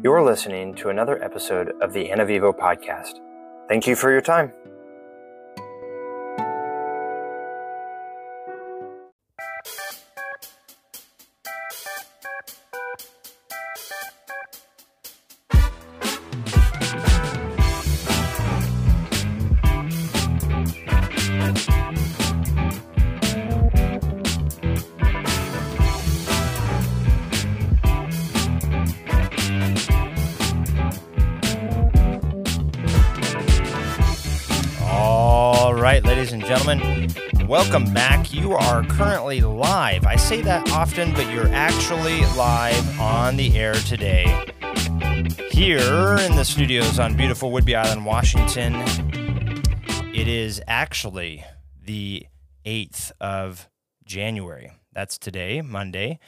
You're listening to another episode of the Anavivo podcast. Thank you for your time. Say that often, but you're actually live on the air today. Here in the studios on beautiful Whidbey Island, Washington, it is actually the 8th of January. That's today, Monday.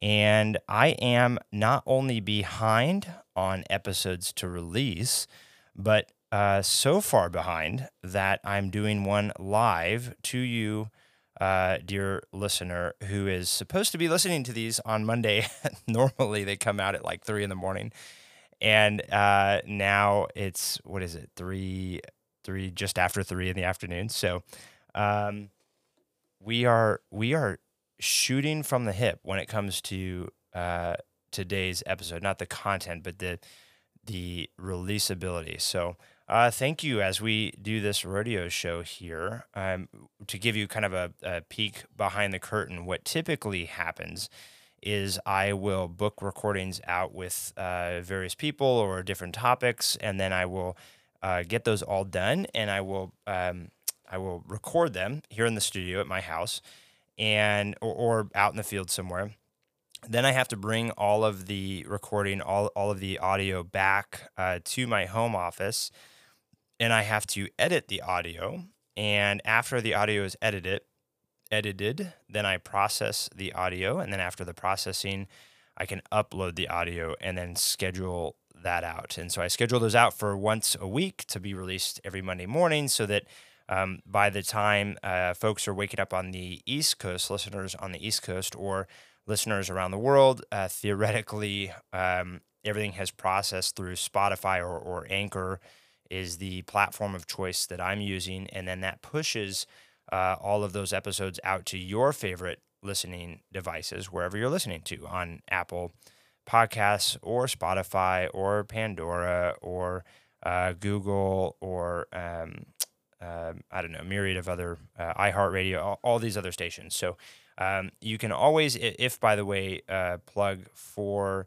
And I am not only behind on episodes to release, but uh, so far behind that I'm doing one live to you, uh, dear listener, who is supposed to be listening to these on Monday. Normally they come out at like three in the morning, and uh, now it's what is it three three just after three in the afternoon. So um, we are we are shooting from the hip when it comes to uh, today's episode, not the content, but the the releasability. So uh, thank you as we do this rodeo show here um, to give you kind of a, a peek behind the curtain. What typically happens is I will book recordings out with uh, various people or different topics, and then I will uh, get those all done, and I will um, I will record them here in the studio at my house, and or, or out in the field somewhere then I have to bring all of the recording, all, all of the audio back uh, to my home office, and I have to edit the audio. And after the audio is edited, edited, then I process the audio, and then after the processing, I can upload the audio and then schedule that out. And so I schedule those out for once a week to be released every Monday morning, so that um, by the time uh, folks are waking up on the East Coast, listeners on the East Coast, or listeners around the world. Uh, theoretically, um, everything has processed through Spotify or, or Anchor is the platform of choice that I'm using, and then that pushes uh, all of those episodes out to your favorite listening devices, wherever you're listening to on Apple Podcasts or Spotify or Pandora or uh, Google or um, uh, I don't know, myriad of other uh, iHeartRadio, all, all these other stations. So um, you can always, if by the way, uh, plug for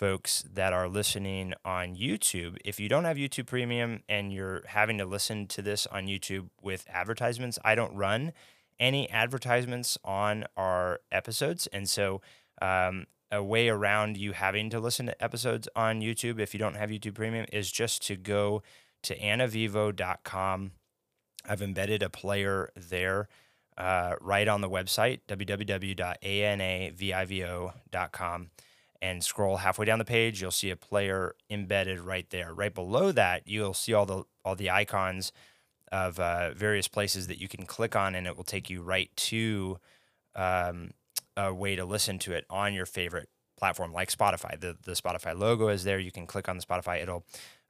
folks that are listening on YouTube. If you don't have YouTube Premium and you're having to listen to this on YouTube with advertisements, I don't run any advertisements on our episodes. And so, um, a way around you having to listen to episodes on YouTube if you don't have YouTube Premium is just to go to anavivo.com. I've embedded a player there uh, right on the website, www.anavivo.com, and scroll halfway down the page. You'll see a player embedded right there. Right below that, you'll see all the all the icons of uh, various places that you can click on, and it will take you right to um, a way to listen to it on your favorite platform, like Spotify. The the Spotify logo is there. You can click on the Spotify. It'll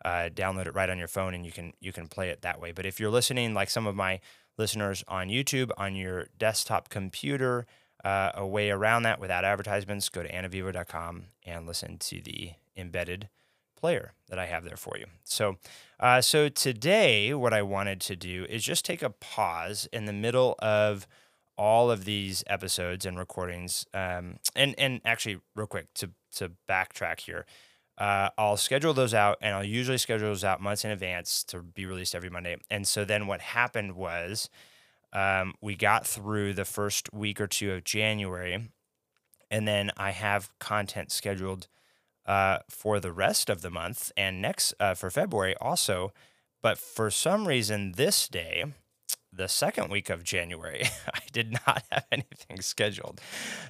uh, download it right on your phone, and you can you can play it that way. But if you're listening, like some of my listeners on YouTube, on your desktop computer, uh, a way around that without advertisements, go to anavivo.com and listen to the embedded player that I have there for you. So, uh, so today, what I wanted to do is just take a pause in the middle of all of these episodes and recordings, um, and and actually, real quick to to backtrack here. Uh, I'll schedule those out, and I'll usually schedule those out months in advance to be released every Monday. And so then what happened was um, we got through the first week or two of January, and then I have content scheduled uh, for the rest of the month and next uh, for February also. But for some reason, this day, the second week of January, I did not have anything scheduled.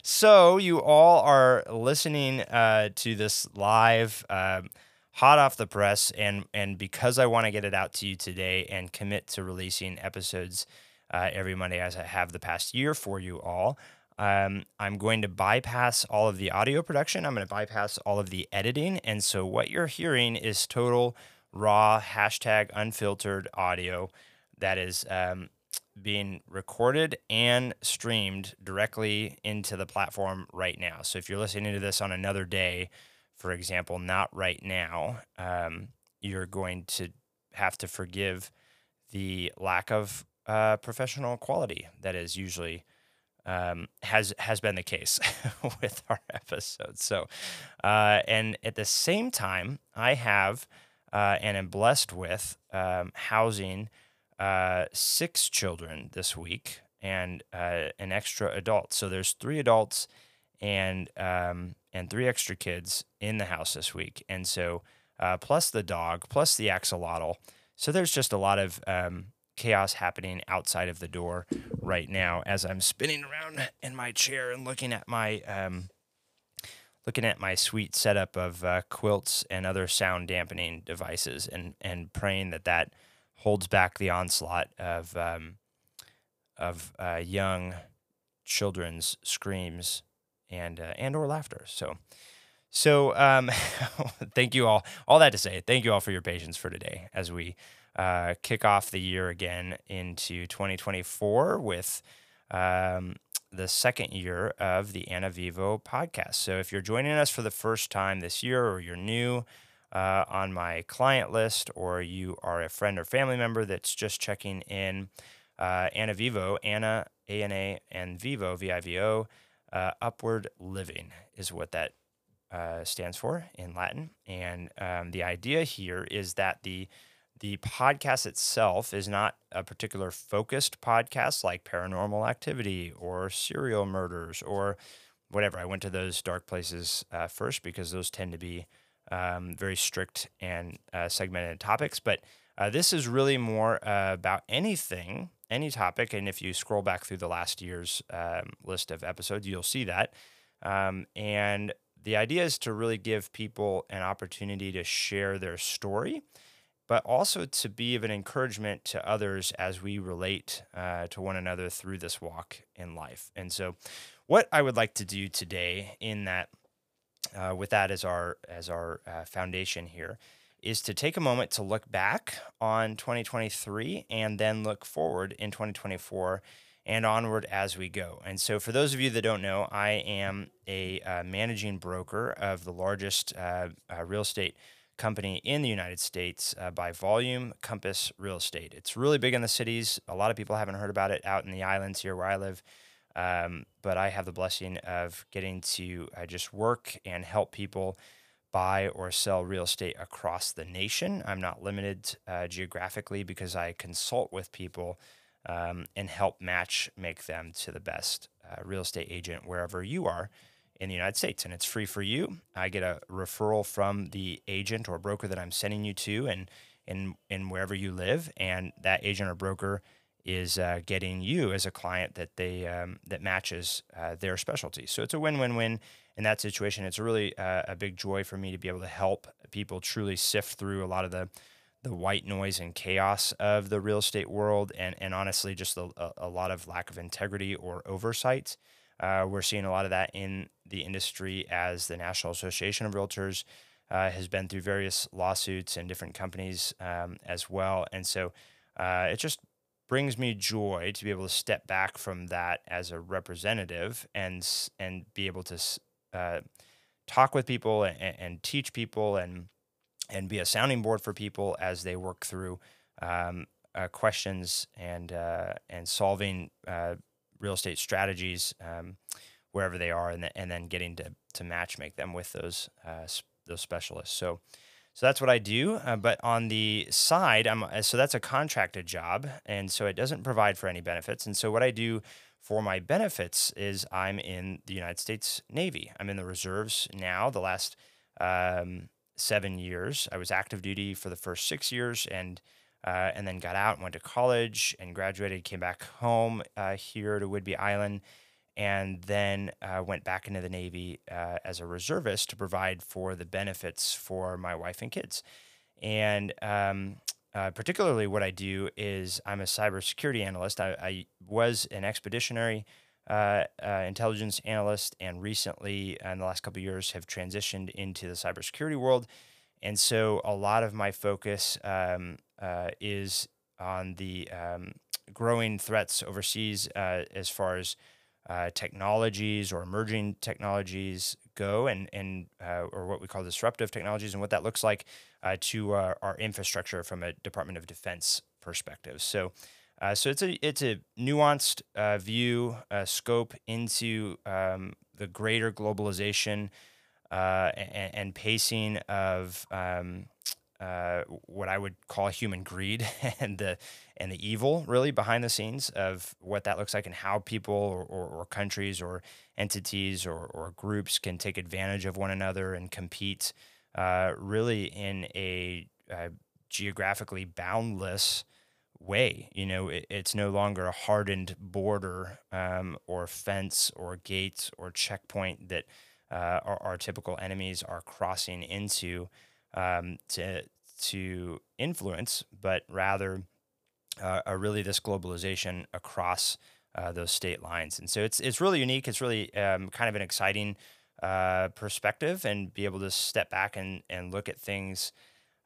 So you all are listening uh, to this live, um, hot off the press, and and because I want to get it out to you today and commit to releasing episodes uh, every Monday as I have the past year for you all. um, I'm going to bypass all of the audio production. I'm going to bypass all of the editing. And so what you're hearing is total raw, hashtag unfiltered audio that is um, being recorded and streamed directly into the platform right now. So if you're listening to this on another day, for example, not right now, um, you're going to have to forgive the lack of uh, professional quality that is usually um, has has been the case with our episodes. So, uh, and at the same time, I have uh, and am blessed with um, housing uh, six children this week and uh, an extra adult. So there's three adults and um, and three extra kids in the house this week, and so uh, plus the dog, plus the axolotl. So there's just a lot of um, chaos happening outside of the door right now as I'm spinning around in my chair and looking at my um, looking at my sweet setup of uh, quilts and other sound dampening devices, and and praying that that holds back the onslaught of um, of uh, young children's screams and uh, and or laughter. So. So, um, thank you all. All that to say, thank you all for your patience for today as we uh, kick off the year again into 2024 with um, the second year of the Ana Vivo podcast. So if you're joining us for the first time this year or you're new uh, on my client list or you are a friend or family member that's just checking in, uh, Ana Vivo, Ana, A-N-A, and Vivo, V-I-V-O, uh, Upward Living is what that uh, stands for in Latin. And um, the idea here is that the the podcast itself is not a particular focused podcast like paranormal activity or serial murders or whatever. I went to those dark places uh, first because those tend to be um, very strict and uh, segmented topics. But uh, this is really more uh, about anything, any topic. And if you scroll back through the last year's um, list of episodes, you'll see that. Um, and the idea is to really give people an opportunity to share their story but also to be of an encouragement to others as we relate uh, to one another through this walk in life. And so, what I would like to do today, in that, uh, with that as our as our uh, foundation here, is to take a moment to look back on 2023 and then look forward in 2024 and onward as we go. And so, for those of you that don't know, I am a uh, managing broker of the largest uh, uh, real estate company in the United States uh, by volume, Compass Real Estate. It's really big in the cities. A lot of people haven't heard about it out in the islands here where I live. Um, but I have the blessing of getting to uh, just work and help people buy or sell real estate across the nation. I'm not limited uh, geographically because I consult with people um, and help match make them to the best uh, real estate agent wherever you are in the United States, and it's free for you. I get a referral from the agent or broker that I'm sending you to, and in in wherever you live, and that agent or broker is uh, getting you as a client that they um, that matches uh, their specialty. So it's a win-win-win in that situation. It's really uh, a big joy for me to be able to help people truly sift through a lot of the the white noise and chaos of the real estate world, and and honestly, just a, a lot of lack of integrity or oversight. Uh, we're seeing a lot of that in the industry as the National Association of Realtors uh, has been through various lawsuits and different companies um, as well. And so uh, it just brings me joy to be able to step back from that as a representative and and be able to uh, talk with people and, and, teach people and and be a sounding board for people as they work through um, uh, questions and uh, and solving real estate strategies um, wherever they are, and, the, and then getting to to match make them with those uh, those specialists. So. So that's what I do. Uh, but on the side, I'm uh, so that's a contracted job, and so it doesn't provide for any benefits. And so what I do for my benefits is I'm in the United States Navy. I'm in the reserves now. The last um, seven years, I was active duty for the first six years, and uh, and then got out and went to college and graduated, came back home uh, here to Whidbey Island, and then uh, went back into the Navy uh, as a reservist to provide for the benefits for my wife and kids. And um, uh, particularly, what I do is I'm a cybersecurity analyst. I, I was an expeditionary uh, intelligence analyst, and recently, in the last couple years, have transitioned into the cybersecurity world. And so, a lot of my focus um, uh, is on the um, growing threats overseas uh, as far as uh, technologies or emerging technologies go, and and uh, or what we call disruptive technologies, and what that looks like to our, our infrastructure from a Department of Defense perspective. So. Uh, so it's a it's a nuanced uh, view uh, scope into um, the greater globalization uh, and, and, pacing of um, uh, what I would call human greed and the and the evil really behind the scenes of what that looks like and how people or, or, or countries or entities or, or, groups can take advantage of one another and compete uh, really in a geographically boundless way. You know, it, it's no longer a hardened border um, or fence or gate or checkpoint that uh, our, our, typical enemies are crossing into um, to to influence, but rather uh, really this globalization across uh, those state lines. And so it's it's really unique. It's really um, kind of an exciting uh, perspective, and be able to step back and and look at things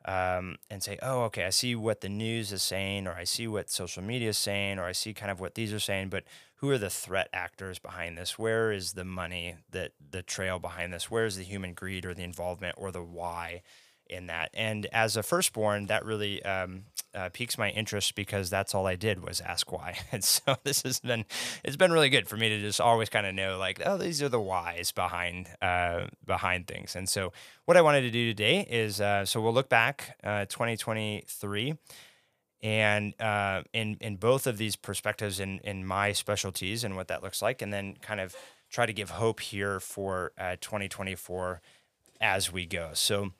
um, and say, oh, okay, I see what the news is saying, or I see what social media is saying, or I see kind of what these are saying, but who are the threat actors behind this? Where is the money that the trail behind this? Where is the human greed or the involvement or the why? in that. And as a firstborn, that really um, uh, piques my interest because that's all I did was ask why. And so this has been it's been really good for me to just always kind of know like oh these are the whys behind uh, behind things. And so what I wanted to do today is uh, so we'll look back uh, 2023 and uh, in in both of these perspectives in in my specialties and what that looks like, and then kind of try to give hope here for uh, 2024 as we go. So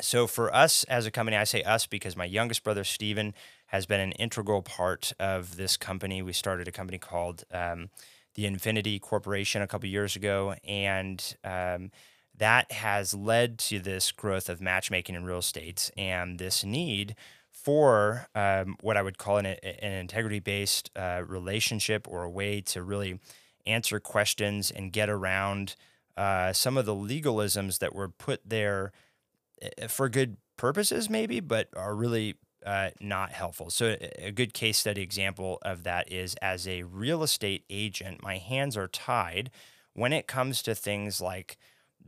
so for us as a company, I say us because my youngest brother Steven has been an integral part of this company. We started a company called um, the Infinity Corporation a couple years ago, and um, that has led to this growth of matchmaking in real estate and this need for um, what I would call an, an integrity based uh, relationship or a way to really answer questions and get around uh, some of the legalisms that were put there Eh, for good purposes, maybe, but are really uh, not helpful. So, a good case study example of that is as a real estate agent, my hands are tied when it comes to things like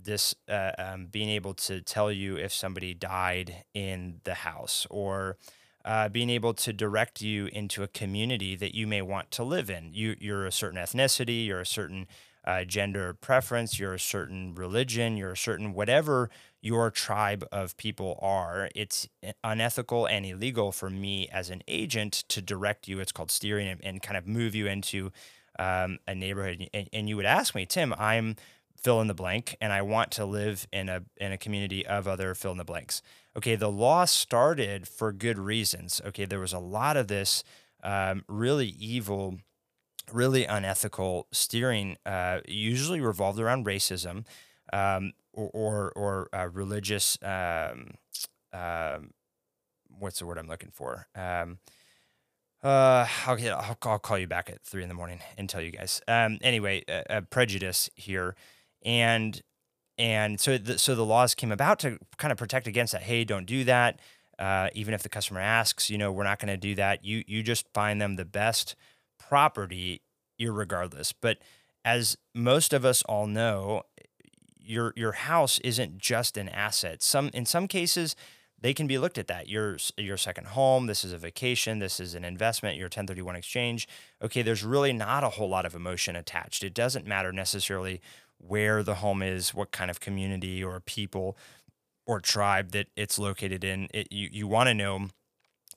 this uh, um, being able to tell you if somebody died in the house or uh, being able to direct you into a community that you may want to live in. You, you're a certain ethnicity, you're a certain uh, gender preference, you're a certain religion, you're a certain whatever your tribe of people are. It's unethical and illegal for me as an agent to direct you. It's called steering and, and kind of move you into um, a neighborhood. And, and you would ask me, Tim, I'm fill in the blank and I want to live in a in a community of other fill in the blanks. Okay, the law started for good reasons. Okay, there was a lot of this um, really evil really unethical steering uh, usually revolved around racism um, or or, or uh, religious. Um, uh, what's the word I'm looking for? Um, uh, I'll, I'll, I'll, call you back at three in the morning and tell you guys. Um, anyway, a, prejudice here, and and so the, so the laws came about to kind of protect against that. Hey, don't do that. Uh, even if the customer asks, you know, we're not going to do that. You you just find them the best property irregardless. But as most of us all know, your your house isn't just an asset. Some in some cases they can be looked at that. Your your second home, this is a vacation, this is an investment, your 1031 exchange. Okay, there's really not a whole lot of emotion attached. It doesn't matter necessarily where the home is, what kind of community or people or tribe that it's located in. It, you you want to know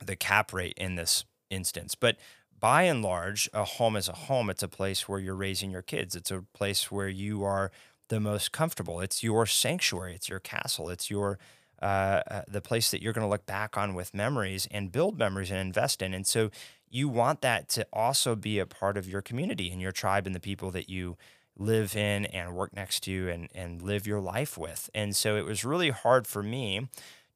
the cap rate in this instance. But by and large, a home is a home. It's a place where you're raising your kids. It's a place where you are the most comfortable. It's your sanctuary. It's your castle. It's your uh, uh, the place that you're going to look back on with memories and build memories and invest in. And so you want that to also be a part of your community and your tribe and the people that you live in and work next to and and live your life with. And so it was really hard for me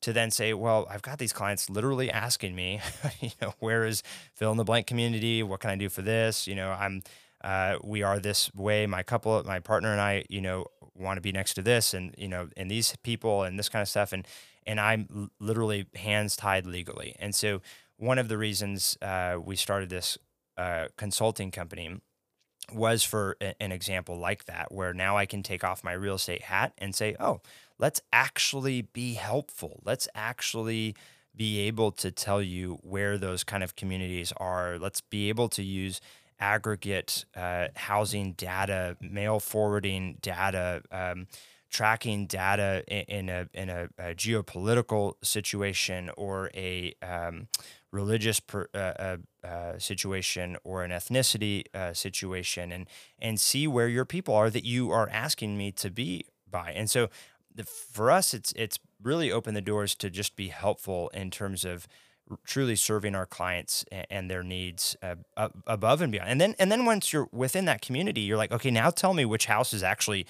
to then say, well, I've got these clients literally asking me, you know, where is fill in the blank community? What can I do for this? You know, I'm uh, we are this way. My couple, my partner and I, you know, want to be next to this, and you know, and these people, and this kind of stuff, and and I'm literally hands tied legally. And so, one of the reasons uh, we started this uh, consulting company was for an example like that, where now I can take off my real estate hat and say, oh, let's actually be helpful. Let's actually be able to tell you where those kind of communities are. Let's be able to use aggregate uh, housing data, mail forwarding data, um, tracking data in, in, a in a, a, geopolitical situation or a um, religious per, uh, uh, uh, situation or an ethnicity uh, situation, and and see where your people are that you are asking me to be by. And so, the, for us, it's it's really opened the doors to just be helpful in terms of truly serving our clients and their needs uh, above and beyond. And then and then once you're within that community, you're like, okay, now tell me which house is actually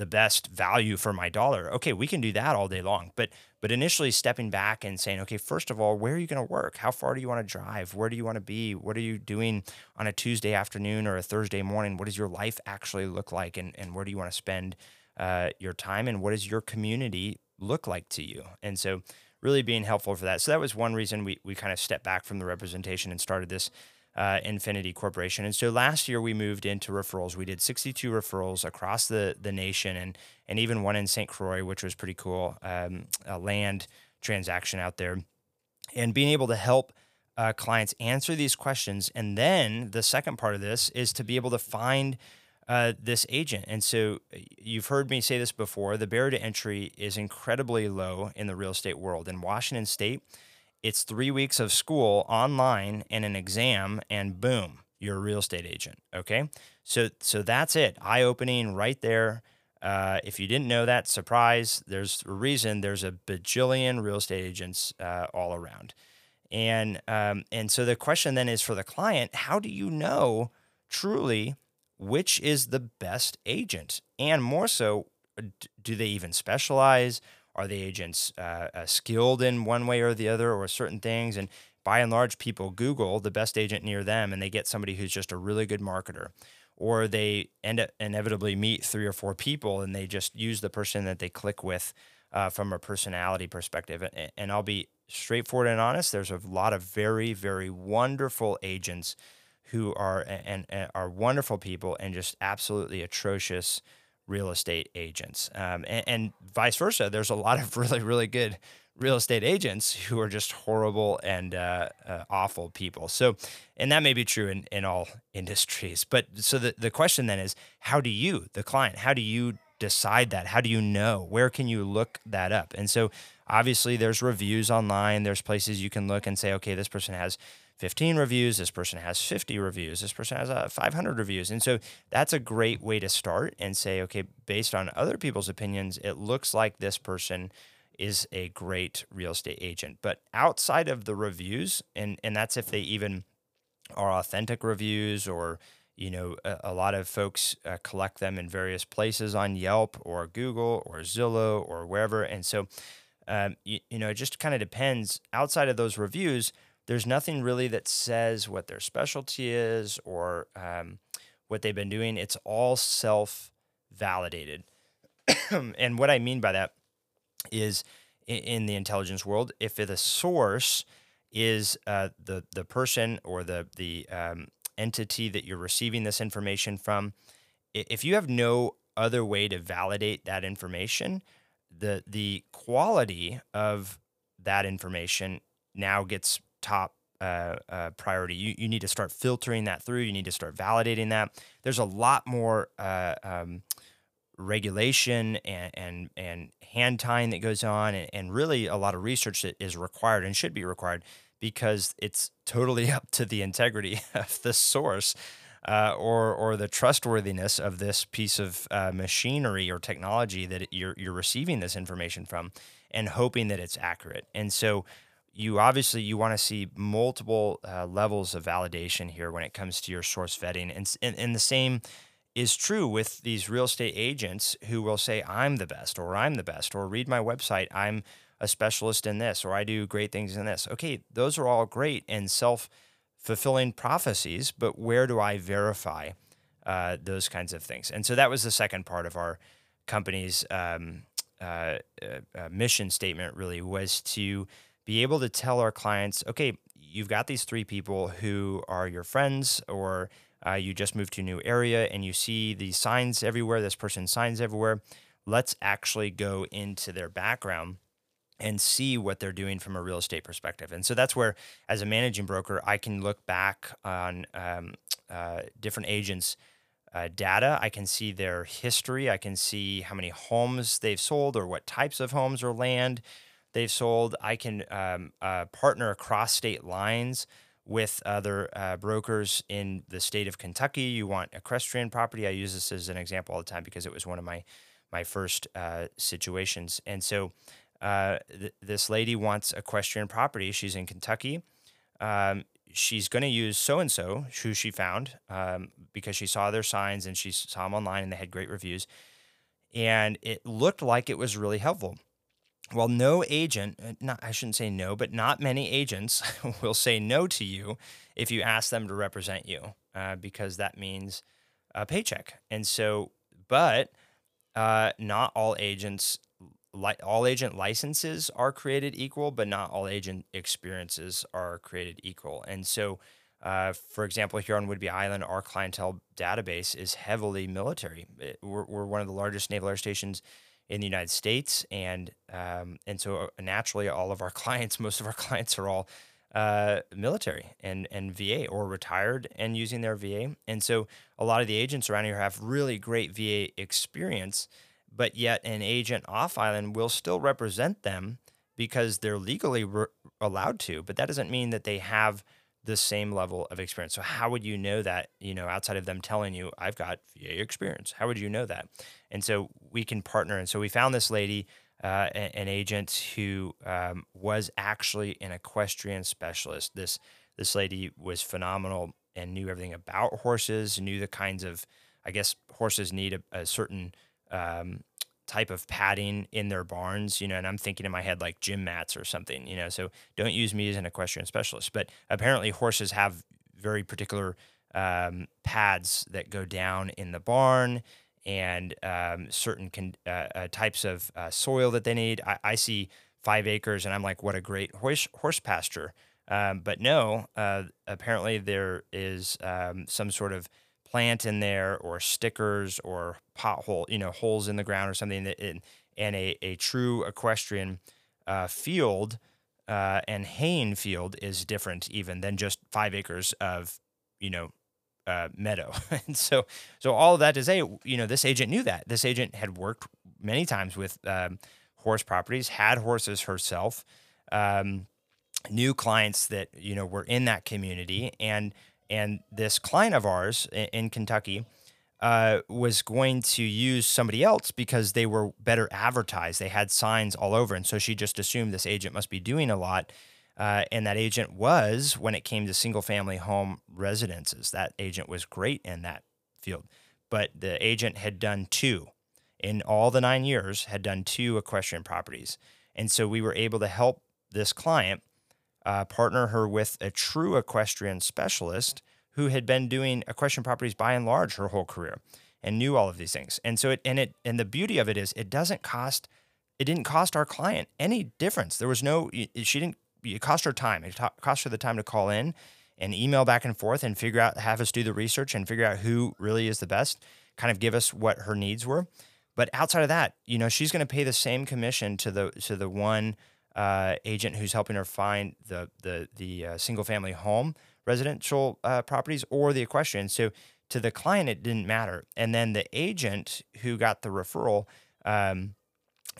the best value for my dollar. Okay, we can do that all day long. But but initially stepping back and saying, okay, first of all, where are you going to work? How far do you want to drive? Where do you want to be? What are you doing on a Tuesday afternoon or a Thursday morning? What does your life actually look like? And and where do you want to spend uh, your time? And what does your community look like to you? And so really being helpful for that. So that was one reason we, we kind of stepped back from the representation and started this uh, Infinity Corporation. And so last year we moved into referrals. We did 62 referrals across the, the nation and, and even one in St. Croix, which was pretty cool, um, a land transaction out there. And being able to help uh, clients answer these questions. And then the second part of this is to be able to find – uh, this agent. And so uh, you've heard me say this before the barrier to entry is incredibly low in the real estate world. In Washington state, it's three weeks of school online and an exam, and boom, you're a real estate agent. Okay. So, so that's it. Eye opening right there. Uh, if you didn't know that, surprise, there's a reason there's a bajillion real estate agents uh, all around. And, um, and so the question then is for the client how do you know truly which is the best agent? And more so, do they even specialize? Are the agents uh, uh, skilled in one way or the other or certain things? And by and large, people Google the best agent near them and they get somebody who's just a really good marketer. Or they end up inevitably meet three or four people and they just use the person that they click with uh, from a personality perspective. And I'll be straightforward and honest, there's a lot of very, very wonderful agents who are and, and, are wonderful people and just absolutely atrocious real estate agents. Um, and, and, vice versa. There's a lot of really, really good real estate agents who are just horrible and uh, uh, awful people. So, and that may be true in, in all industries. But so the, the question then is how do you, the client, how do you decide that? How do you know? Where can you look that up? And so obviously there's reviews online, there's places you can look and say, okay, this person has 15 reviews. This person has 50 reviews. This person has uh, 500 reviews. And so that's a great way to start and say, okay, based on other people's opinions, it looks like this person is a great real estate agent. But outside of the reviews, and, and that's if they even are authentic reviews or you know a, a lot of folks uh, collect them in various places on yelp or google or zillow or wherever and so um, you, you know it just kind of depends outside of those reviews there's nothing really that says what their specialty is or um, what they've been doing. It's all self validated. and what I mean by that is in, in the intelligence world, if the source is uh, the the person or the the um, entity that you're receiving this information from, if you have no other way to validate that information, the the quality of that information now gets top uh, uh, priority. You, you need to start filtering that through. You need to start validating that. There's a lot more uh, um, regulation and, and, and hand tying that goes on, and, and really a lot of research that is required and should be required because it's totally up to the integrity of the source. Uh, or or the trustworthiness of this piece of uh, machinery or technology that you're you're receiving this information from, and hoping that it's accurate. And so you obviously you want to see multiple uh, levels of validation here when it comes to your source vetting and, and, and the same is true with these real estate agents who will say i'm the best or i'm the best or read my website i'm a specialist in this or i do great things in this okay those are all great and self fulfilling prophecies but where do i verify uh, those kinds of things. And so that was the second part of our company's um, uh, uh, mission statement. Really was to be able to tell our clients, okay, you've got these three people who are your friends or uh, you just moved to a new area and you see these signs everywhere, this person's signs everywhere. Let's actually go into their background and see what they're doing from a real estate perspective. And so that's where, as a managing broker, I can look back on um, uh, different agents' uh, data. I can see their history. I can see how many homes they've sold or what types of homes or land they've sold. I can um, uh, partner across state lines with other uh, brokers in the state of Kentucky. You want equestrian property. I use this as an example all the time because it was one of my my first uh, situations. And so uh, th- this lady wants equestrian property. She's in Kentucky. Um, she's going to use so and so, who she found, um, because she saw their signs and she saw them online and they had great reviews. And it looked like it was really helpful well, no agent, uh, not, I shouldn't say no, but not many agents will say no to you if you ask them to represent you uh, because that means a paycheck. And so, but uh, not all agents, li- all agent licenses are created equal, but not all agent experiences are created equal. And so, uh, for example, here on Whidbey Island, our clientele database is heavily military. It, we're, we're one of the largest naval air stations in the United States, and um, and so uh, naturally, all of our clients, most of our clients are all uh, military and and VA or retired and using their VA, and so a lot of the agents around here have really great VA experience, but yet an agent off island will still represent them because they're legally re- allowed to, but that doesn't mean that they have the same level of experience. So how would you know that, you know, outside of them telling you I've got VA experience? How would you know that? And so we can partner. And so we found this lady, uh, an agent who um, was actually an equestrian specialist. This this lady was phenomenal and knew everything about horses, knew the kinds of, I guess, horses need a, a certain um, type of padding in their barns, you know, and I'm thinking in my head like gym mats or something, you know. So don't use me as an equestrian specialist. But apparently horses have very particular um, pads that go down in the barn and um, certain con- uh, uh, types of uh, soil that they need. I-, I, see five acres and I'm like, what a great horse, horse pasture. Um, but no, uh, apparently there is um, some sort of plant in there or stickers or pothole, you know, holes in the ground or something that it, and a, a true equestrian uh, field uh, and haying field is different even than just five acres of, you know, uh, meadow. and so, so all of that to say, you know, this agent knew that this agent had worked many times with um, horse properties, had horses herself, um, knew clients that, you know, were in that community and, and this client of ours in, in Kentucky uh, was going to use somebody else because they were better advertised. They had signs all over. And so she just assumed this agent must be doing a lot. Uh, and that agent was when it came to single family home residences. That agent was great in that field. But the agent had done two in all the nine years, had done two equestrian properties. And so we were able to help this client uh, partner her with a true equestrian specialist who had been doing equestrian properties by and large her whole career and knew all of these things. And so it and it and the beauty of it is it doesn't cost it didn't cost our client any difference. There was no she didn't it cost her time. It cost her the time to call in and email back and forth and figure out have us do the research and figure out who really is the best, kind of give us what her needs were. But outside of that, you know, she's going to pay the same commission to the to the one uh, agent who's helping her find the the the uh, single family home residential uh, properties or the equestrian. So to the client, it didn't matter. And then the agent who got the referral um,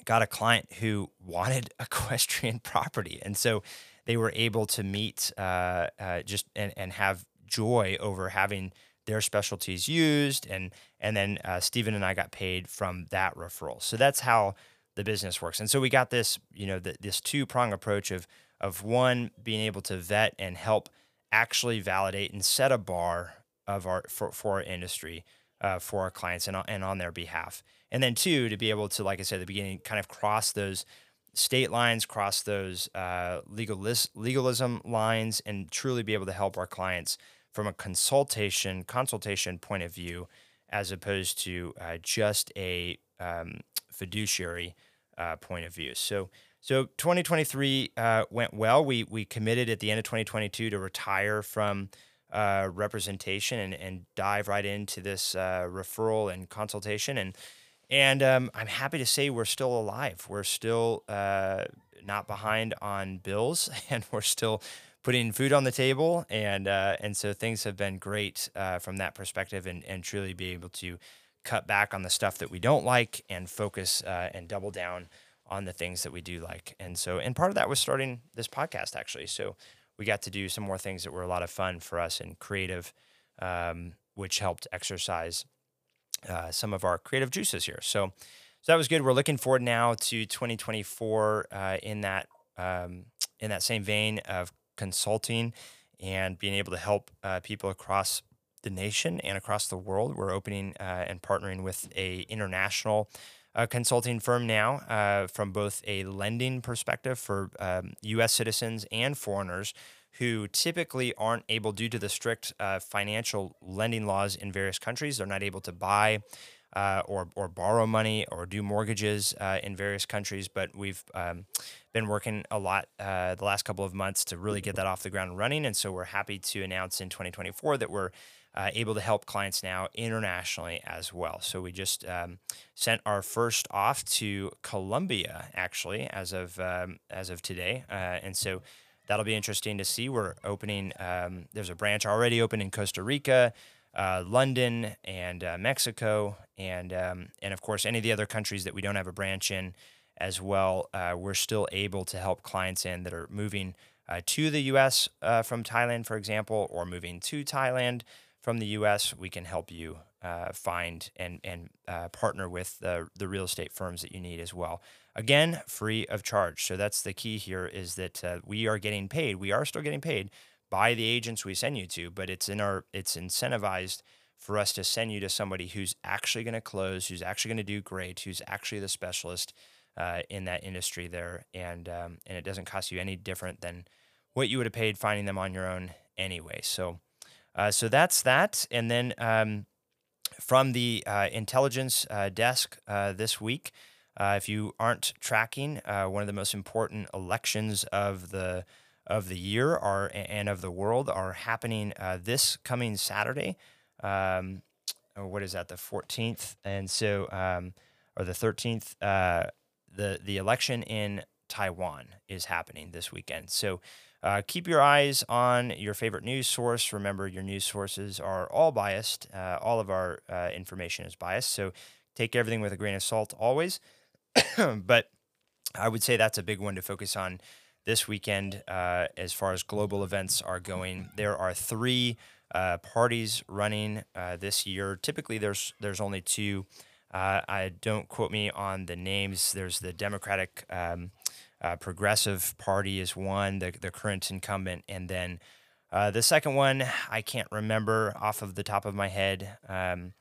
got a client who wanted equestrian property, and so they were able to meet uh, uh, just and, and have joy over having their specialties used and and then uh, Stephen and I got paid from that referral. So that's how the business works. And so we got this, you know, the, this two prong approach of of one being able to vet and help actually validate and set a bar of our for, for our industry uh, for our clients and, and on their behalf. And then two, to be able to, like I said at the beginning, kind of cross those state lines, cross those uh, legalis- legalism lines, and truly be able to help our clients from a consultation consultation point of view, as opposed to uh, just a um, fiduciary uh, point of view. So. So 2023 uh, went well. We we committed at the end of 2022 to retire from uh, representation and, and dive right into this uh, referral and consultation. And and um, I'm happy to say we're still alive. We're still uh, not behind on bills, and we're still putting food on the table. And uh, and so things have been great from that perspective, and and truly be able to cut back on the stuff that we don't like and focus uh, and double down on the things that we do like. And so, and part of that was starting this podcast actually. So we got to do some more things that were a lot of fun for us and creative, um, which helped exercise uh, some of our creative juices here. So, so that was good. We're looking forward now to 2024 uh, in that um, in that same vein of consulting and being able to help uh, people across the nation and across the world. We're opening uh, and partnering with a international a consulting firm now uh, from both a lending perspective for um, U.S. citizens and foreigners who typically aren't able, due to the strict uh, financial lending laws in various countries, they're not able to buy uh, or, or borrow money or do mortgages uh, in various countries. But we've um, been working a lot uh, the last couple of months to really get that off the ground and running. And so we're happy to announce in 2024 that we're uh, able to help clients now internationally as well. So we just um, sent our first off to Colombia actually as of um, as of today, uh, and so that'll be interesting to see. We're opening. Um, there's a branch already open in Costa Rica. Uh, London and uh, Mexico, and um, and of course any of the other countries that we don't have a branch in as well. Uh, we're still able to help clients in that are moving uh, to the U.S. from Thailand, for example, or moving to Thailand from the U.S., we can help you uh, find and and uh, partner with the the real estate firms that you need as well. Again, free of charge. So that's the key here is that uh, we are getting paid. We are still getting paid by the agents we send you to, but it's in our it's incentivized for us to send you to somebody who's actually going to close, who's actually going to do great, who's actually the specialist uh, in that industry there, and um, and it doesn't cost you any different than what you would have paid finding them on your own anyway. So. Uh, so that's that. And then um, from the uh, intelligence uh, desk uh, this week, if you aren't tracking, one of the most important elections of the of the year are and of the world are happening this coming Saturday. Um, what is that? The 14th, and so um, or the 13th. the the election in Taiwan is happening this weekend. So uh, keep your eyes on your favorite news source. Remember, your news sources are all biased. Uh, all of our uh, information is biased. So take everything with a grain of salt always. but I would say that's a big one to focus on this weekend uh, as far as global events are going. There are three uh, parties running uh, this year. Typically, there's there's only two. I don't quote me on the names. There's the Democratic. Um, uh, Progressive Party is one, the, the current incumbent. And then uh, the second one, I can't remember off of the top of my head. Um,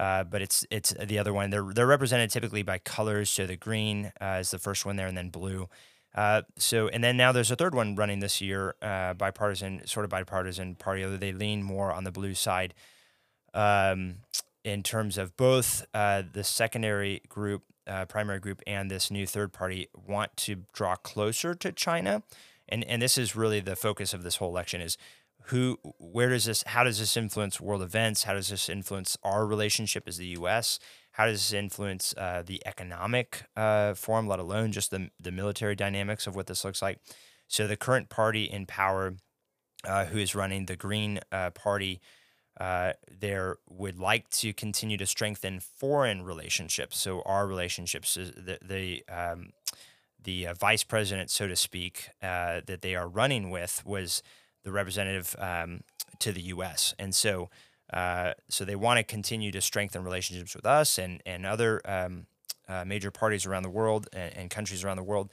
uh, but it's it's the other one. They're they're represented typically by colors. So the green uh, is the first one there, and then blue. Uh, so and then now there's a third one running this year, uh, bipartisan, sort of bipartisan party. Although they lean more on the blue side. Um, in terms of both uh, the secondary group uh, primary group and this new third party want to draw closer to China, and and this is really the focus of this whole election is who where does this how does this influence world events? How does this influence our relationship as the U.S. how does this influence uh, the economic uh, form let alone just the the military dynamics of what this looks like? So the current party in power uh, who is running the Green uh, Party uh, there would like to continue to strengthen foreign relationships. So our relationships, the the um, the uh, vice president, so to speak, uh, that they are running with was the representative um, to the U.S. And so uh, so they want to continue to strengthen relationships with us and and other um, uh, major parties around the world and, and countries around the world.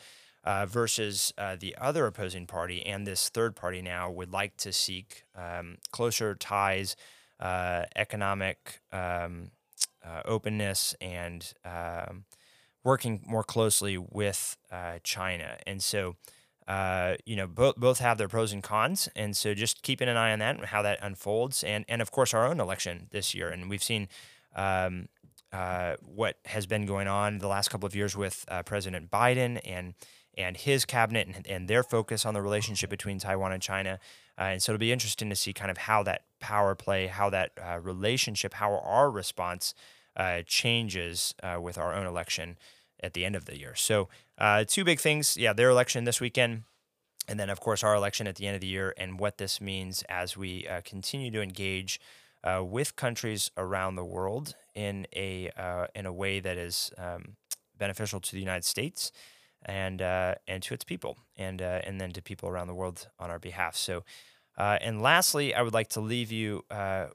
Versus the other opposing party and this third party now would like to seek um, closer ties, uh, economic um, uh, openness, and um, working more closely with uh, China. And so uh, you know, both both have their pros and cons, and so just keeping an eye on that and how that unfolds, and and of course our own election this year, and we've seen um, uh, what has been going on the last couple of years with uh, President Biden and and his cabinet and, and, their focus on the relationship between Taiwan and China, uh, and so it'll be interesting to see kind of how that power play, how that uh, relationship, how our response changes with our own election at the end of the year. So uh, two big things. Yeah, their election this weekend. And then, of course, our election at the end of the year and what this means as we uh, continue to engage uh, with countries around the world in a, uh, in a way that is um, beneficial to the United States and, uh, and to its people, and, uh, and then to people around the world on our behalf. So, uh, and lastly, I would like to leave you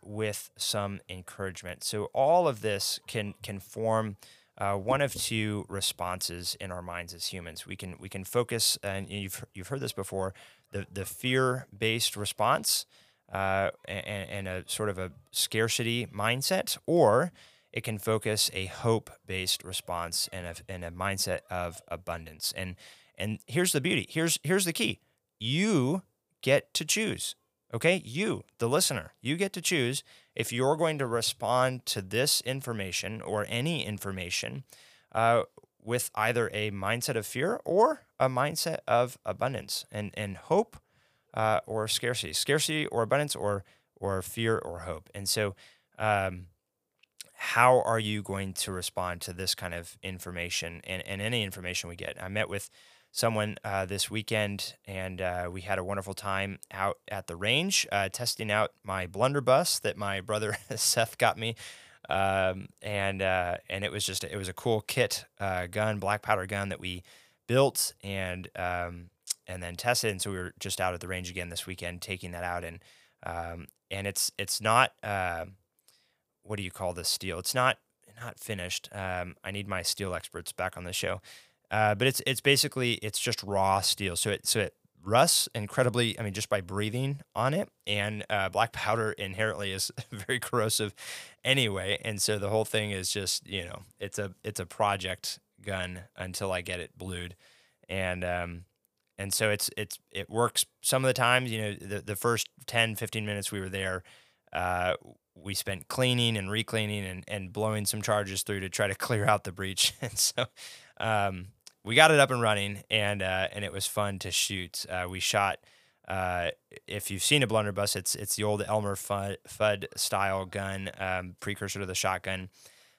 with some encouragement. So, all of this can, can form uh, one of two responses in our minds as humans. We can we can focus, and you've you've heard this before, the the fear based response, uh, and, and, a sort of a scarcity mindset, or it can focus a hope based response and a, and a mindset of abundance. And and here's the beauty. Here's here's the key. You get to choose. Okay, you, the listener, you get to choose if you're going to respond to this information or any information uh, with either a mindset of fear or a mindset of abundance and, and hope uh, or scarcity, scarcity or abundance or or fear or hope. And so, um, how are you going to respond to this kind of information and, and any information we get? I met with someone uh, this weekend, and uh, we had a wonderful time out at the range uh, testing out my blunderbuss that my brother Seth got me. Um, and uh, and it was just it was a cool kit uh, gun, black powder gun that we built and um, and then tested. And so we were just out at the range again this weekend, taking that out and um, and it's it's not uh, what do you call this steel? It's not not finished. Um, I need my steel experts back on the show. Uh, but it's it's basically it's just raw steel. So it so it rusts incredibly. I mean, just by breathing on it, and uh, black powder inherently is very corrosive, anyway. And so the whole thing is just you know it's a it's a project gun until I get it blued, and um, and so it's it's it works some of the times. You know, the the first 10, 15 minutes we were there. Uh, we spent cleaning and recleaning and, and blowing some charges through to try to clear out the breech. And so um, we got it up and running, and uh, and it was fun to shoot. Uh, we shot. Uh, if you've seen a blunderbuss, it's it's the old Elmer Fudd, Fudd style gun, um, precursor to the shotgun,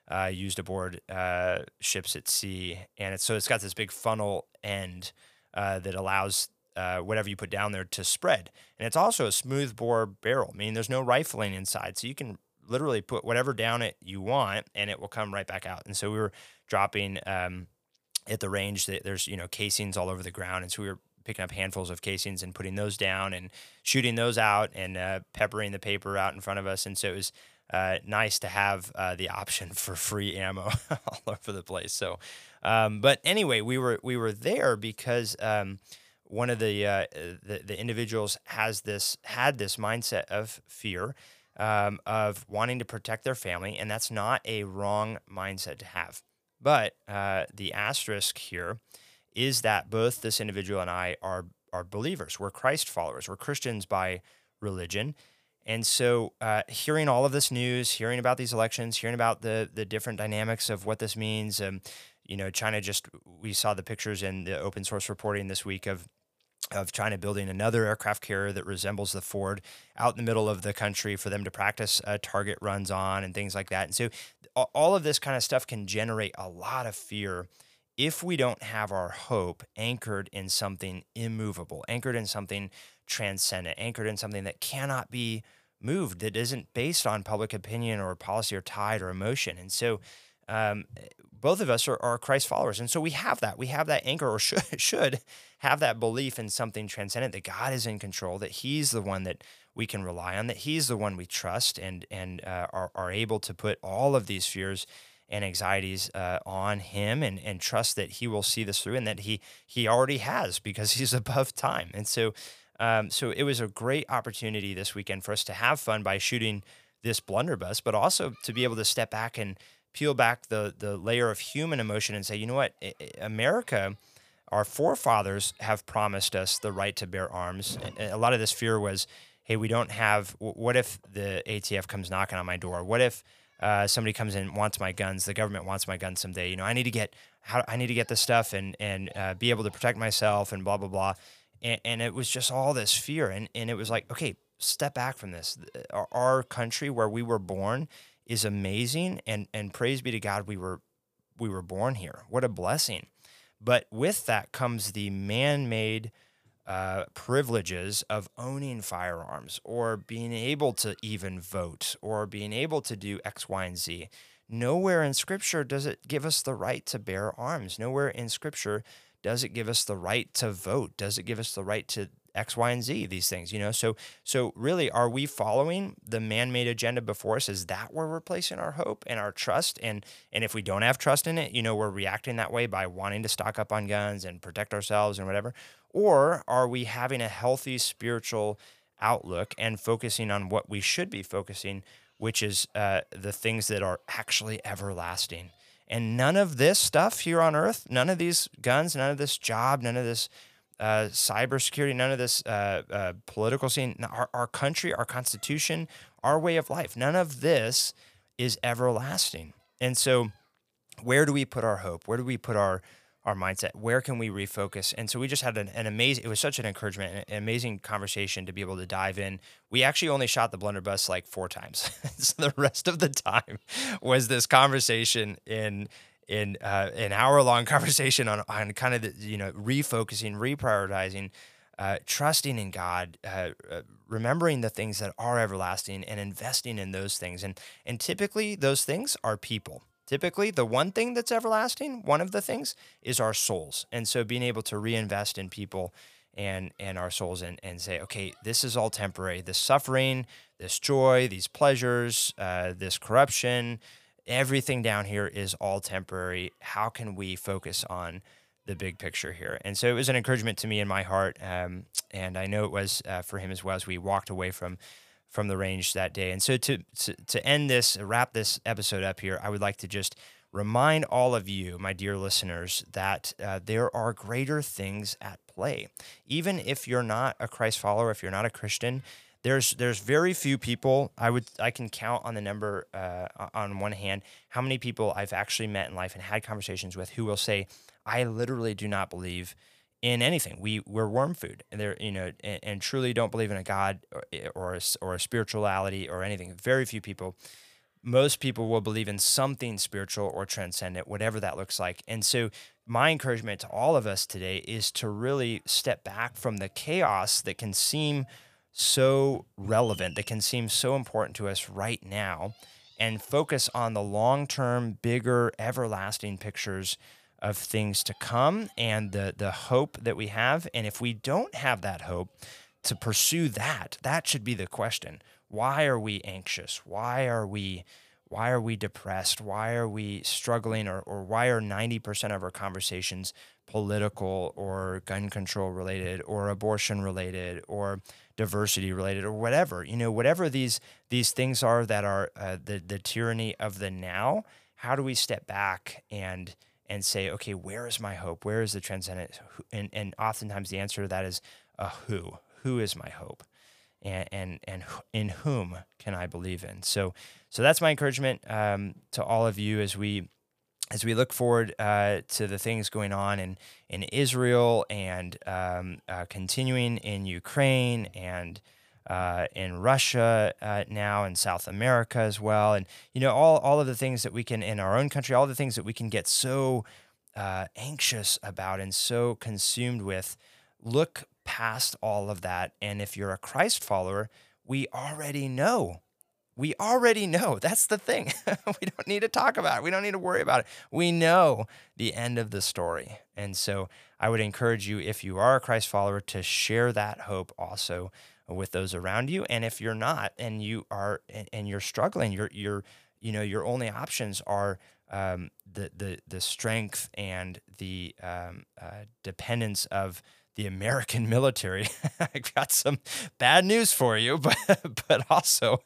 uh, used aboard uh, ships at sea, and it's so it's got this big funnel end uh, that allows whatever you put down there to spread, and it's also a smooth bore barrel, meaning there's no rifling inside, so you can literally put whatever down it you want, and it will come right back out. And so we were dropping. Um, at the range that there's you know casings all over the ground and so we were picking up handfuls of casings and putting those down and shooting those out and uh, peppering the paper out in front of us and so it was uh, nice to have uh, the option for free ammo all over the place so um, but anyway we were we were there because um, one of the, uh, the, the individuals has this had this mindset of fear um, of wanting to protect their family and that's not a wrong mindset to have but uh, the asterisk here is that both this individual and I are are believers. We're Christ followers. We're Christians by religion. And so, uh, hearing all of this news, hearing about these elections, hearing about the the different dynamics of what this means, um, you know, China just we saw the pictures in the open source reporting this week of of China building another aircraft carrier that resembles the Ford out in the middle of the country for them to practice uh, target runs on and things like that. And so all of this kind of stuff can generate a lot of fear if we don't have our hope anchored in something immovable, anchored in something transcendent, anchored in something that cannot be moved, that isn't based on public opinion or policy or tide or emotion. And so um, both of us are, are, Christ followers. And so we have that. We have that anchor or should, should have that belief in something transcendent, that God is in control, that He's the one that we can rely on, that He's the one we trust and, and uh, are, are able to put all of these fears and anxieties uh, on Him and, and trust that He will see this through and that He, he already has because He's above time. And so, um, so it was a great opportunity this weekend for us to have fun by shooting this blunderbuss, but also to be able to step back and peel back the the layer of human emotion and say, you know what, America our forefathers have promised us the right to bear arms. And a lot of this fear was, hey, we don't have. What if the ATF comes knocking on my door? What if uh, somebody comes in and wants my guns? The government wants my guns someday. You know, I need to get how I need to get this stuff and and uh, be able to protect myself and blah blah blah. And, and it was just all this fear, and and it was like, okay, step back from this. Our, our country where we were born is amazing, and and praise be to God, we were we were born here. What a blessing. But with that comes the man made uh, privileges of owning firearms or being able to even vote or being able to do X, Y, and Z. Nowhere in Scripture does it give us the right to bear arms. Nowhere in Scripture does it give us the right to vote. Does it give us the right to X, Y, and Z, these things, you know? So, so really, are we following the man-made agenda before us? Is that where we're placing our hope and our trust? And and if we don't have trust in it, you know, we're reacting that way by wanting to stock up on guns and protect ourselves and whatever. Or are we having a healthy spiritual outlook and focusing on what we should be focusing, which is uh, the things that are actually everlasting? And none of this stuff here on earth, none of these guns, none of this job, none of this uh, cybersecurity, none of this uh, uh, political scene, our, our country, our constitution, our way of life, none of this is everlasting. And so, where do we put our hope? Where do we put our our mindset? Where can we refocus? And so we just had an, an amazing. It was such an encouragement, an amazing conversation to be able to dive in. We actually only shot the blunderbuss like four times. so the rest of the time was this conversation in in uh, an hour long conversation on, on kind of the, you know refocusing, reprioritizing, uh, trusting in God, uh, uh, remembering the things that are everlasting, and investing in those things. And and typically those things are people. Typically, the one thing that's everlasting, one of the things, is our souls. And so, being able to reinvest in people and and our souls and, and say okay this is all temporary this suffering this joy these pleasures uh, this corruption everything down here is all temporary. How can we focus on the big picture here? And so it was an encouragement to me in my heart, um, and I know it was uh, for him as well as we walked away from from the range that day. And so to, to to end this, wrap this episode up here, I would like to just remind all of you, my dear listeners, that uh, there are greater things at play. Even if you're not a Christ follower, if you're not a Christian, there's there's very few people I would I can count on the number uh, on one hand how many people I've actually met in life and had conversations with who will say I literally do not believe in anything. We we're worm food, and they're you know and, and truly don't believe in a God or or a, or a spirituality or anything. Very few people. Most people will believe in something spiritual or transcendent, whatever that looks like. And so, my encouragement to all of us today is to really step back from the chaos that can seem so relevant, that can seem so important to us right now, and focus on the long term, bigger, everlasting pictures of things to come and the, the hope that we have. And if we don't have that hope, to pursue that, that should be the question. Why are we anxious? Why are we why are we depressed? Why are we struggling or, or why are 90% of our conversations political or gun control related or abortion related or diversity related or whatever you know whatever these these things are that are uh, the the tyranny of the now how do we step back and and say okay where is my hope? Where is the transcendent and and oftentimes the answer to that is a who. Who is my hope? And and and in whom can I believe in? So so that's my encouragement um, to all of you as we as we look forward uh, to the things going on in, in Israel and um, uh, continuing in Ukraine and uh, in Russia uh, now in South America as well, and you know all all of the things that we can in our own country, all the things that we can get so uh, anxious about and so consumed with. Look past all of that, and if you're a Christ follower, we already know we already know. That's the thing. we don't need to talk about it. We don't need to worry about it. We know the end of the story. And so I would encourage you, if you are a Christ follower, to share that hope also with those around you. And if you're not, and you are, and you're struggling, you're, you're, you know, your only options are um, the, the, the strength and the um, uh, dependence of the American military. I've got some bad news for you, but but also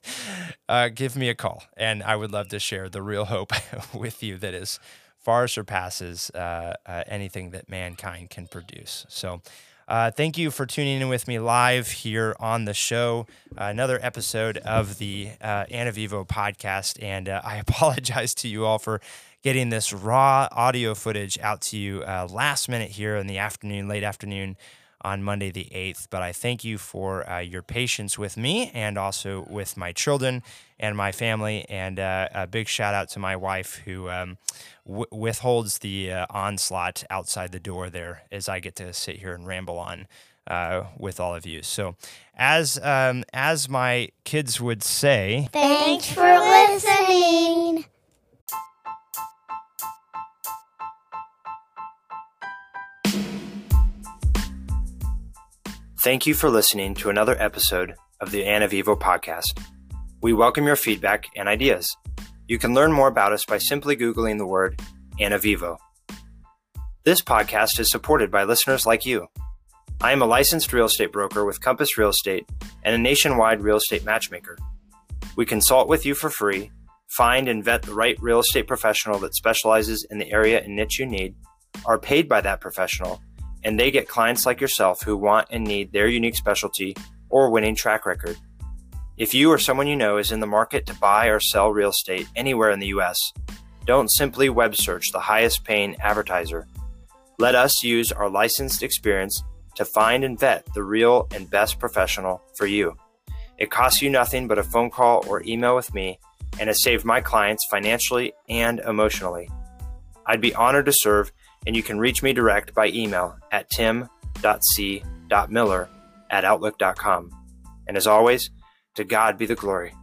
uh, give me a call, and I would love to share the real hope with you that is far surpasses uh, uh, anything that mankind can produce. So, uh, thank you for tuning in with me live here on the show. Another episode of the uh, Anavivo podcast. And uh, I apologize to you all for getting this raw audio footage out to you uh, last minute here in the afternoon, late afternoon on Monday the 8th. But I thank you for uh, your patience with me and also with my children and my family. And uh, a big shout out to my wife who um, w- withholds the uh, onslaught outside the door there as I get to sit here and ramble on. Uh, with all of you, so as um, as my kids would say, thanks for listening. Thank you for listening to another episode of the Anavivo podcast. We welcome your feedback and ideas. You can learn more about us by simply Googling the word Anavivo. This podcast is supported by listeners like you. I am a licensed real estate broker with Compass Real Estate and a nationwide real estate matchmaker. We consult with you for free, find and vet the right real estate professional that specializes in the area and niche you need, are paid by that professional, and they get clients like yourself who want and need their unique specialty or winning track record. If you or someone you know is in the market to buy or sell real estate anywhere in the US, don't simply web search the highest paying advertiser. Let us use our licensed experience to find and vet the real and best professional for you. It costs you nothing but a phone call or email with me and has saved my clients financially and emotionally. I'd be honored to serve and you can reach me direct by email at tim.c.miller at outlook.com. And as always, to God be the glory.